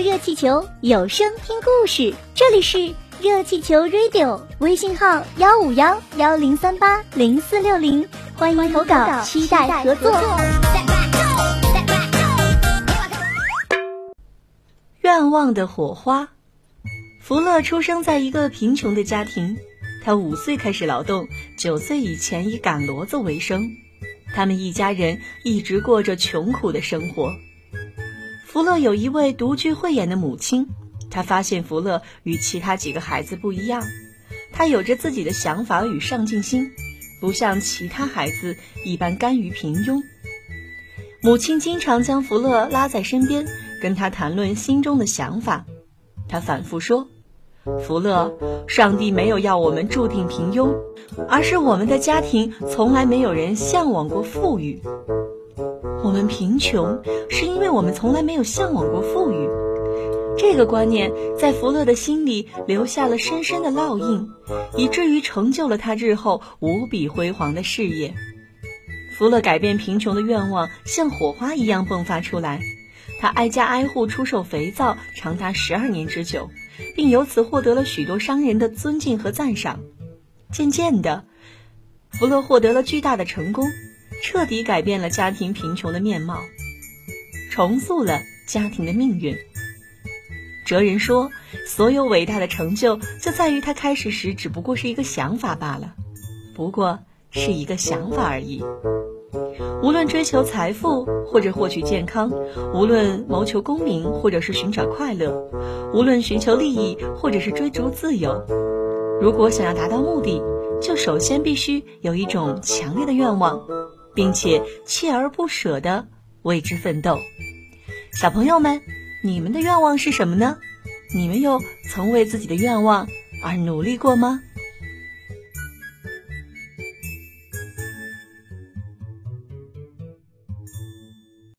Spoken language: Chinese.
热气球有声听故事，这里是热气球 Radio，微信号幺五幺幺零三八零四六零，欢迎投稿，期待合作。愿望的火花。福乐出生在一个贫穷的家庭，他五岁开始劳动，九岁以前以赶骡子为生。他们一家人一直过着穷苦的生活。福乐有一位独具慧眼的母亲，她发现福乐与其他几个孩子不一样，他有着自己的想法与上进心，不像其他孩子一般甘于平庸。母亲经常将福乐拉在身边，跟他谈论心中的想法。他反复说：“福乐，上帝没有要我们注定平庸，而是我们的家庭从来没有人向往过富裕。我们贫穷，是因为我们从来没有向往过富裕。”这个观念在福乐的心里留下了深深的烙印，以至于成就了他日后无比辉煌的事业。福乐改变贫穷的愿望像火花一样迸发出来，他挨家挨户出售肥皂，长达十二年之久，并由此获得了许多商人的尊敬和赞赏。渐渐的，福乐获得了巨大的成功，彻底改变了家庭贫穷的面貌，重塑了家庭的命运。哲人说，所有伟大的成就就在于他开始时只不过是一个想法罢了，不过是一个想法而已。无论追求财富或者获取健康，无论谋求功名或者是寻找快乐，无论寻求利益或者是追逐自由，如果想要达到目的，就首先必须有一种强烈的愿望，并且锲而不舍地为之奋斗。小朋友们，你们的愿望是什么呢？你们又曾为自己的愿望而努力过吗？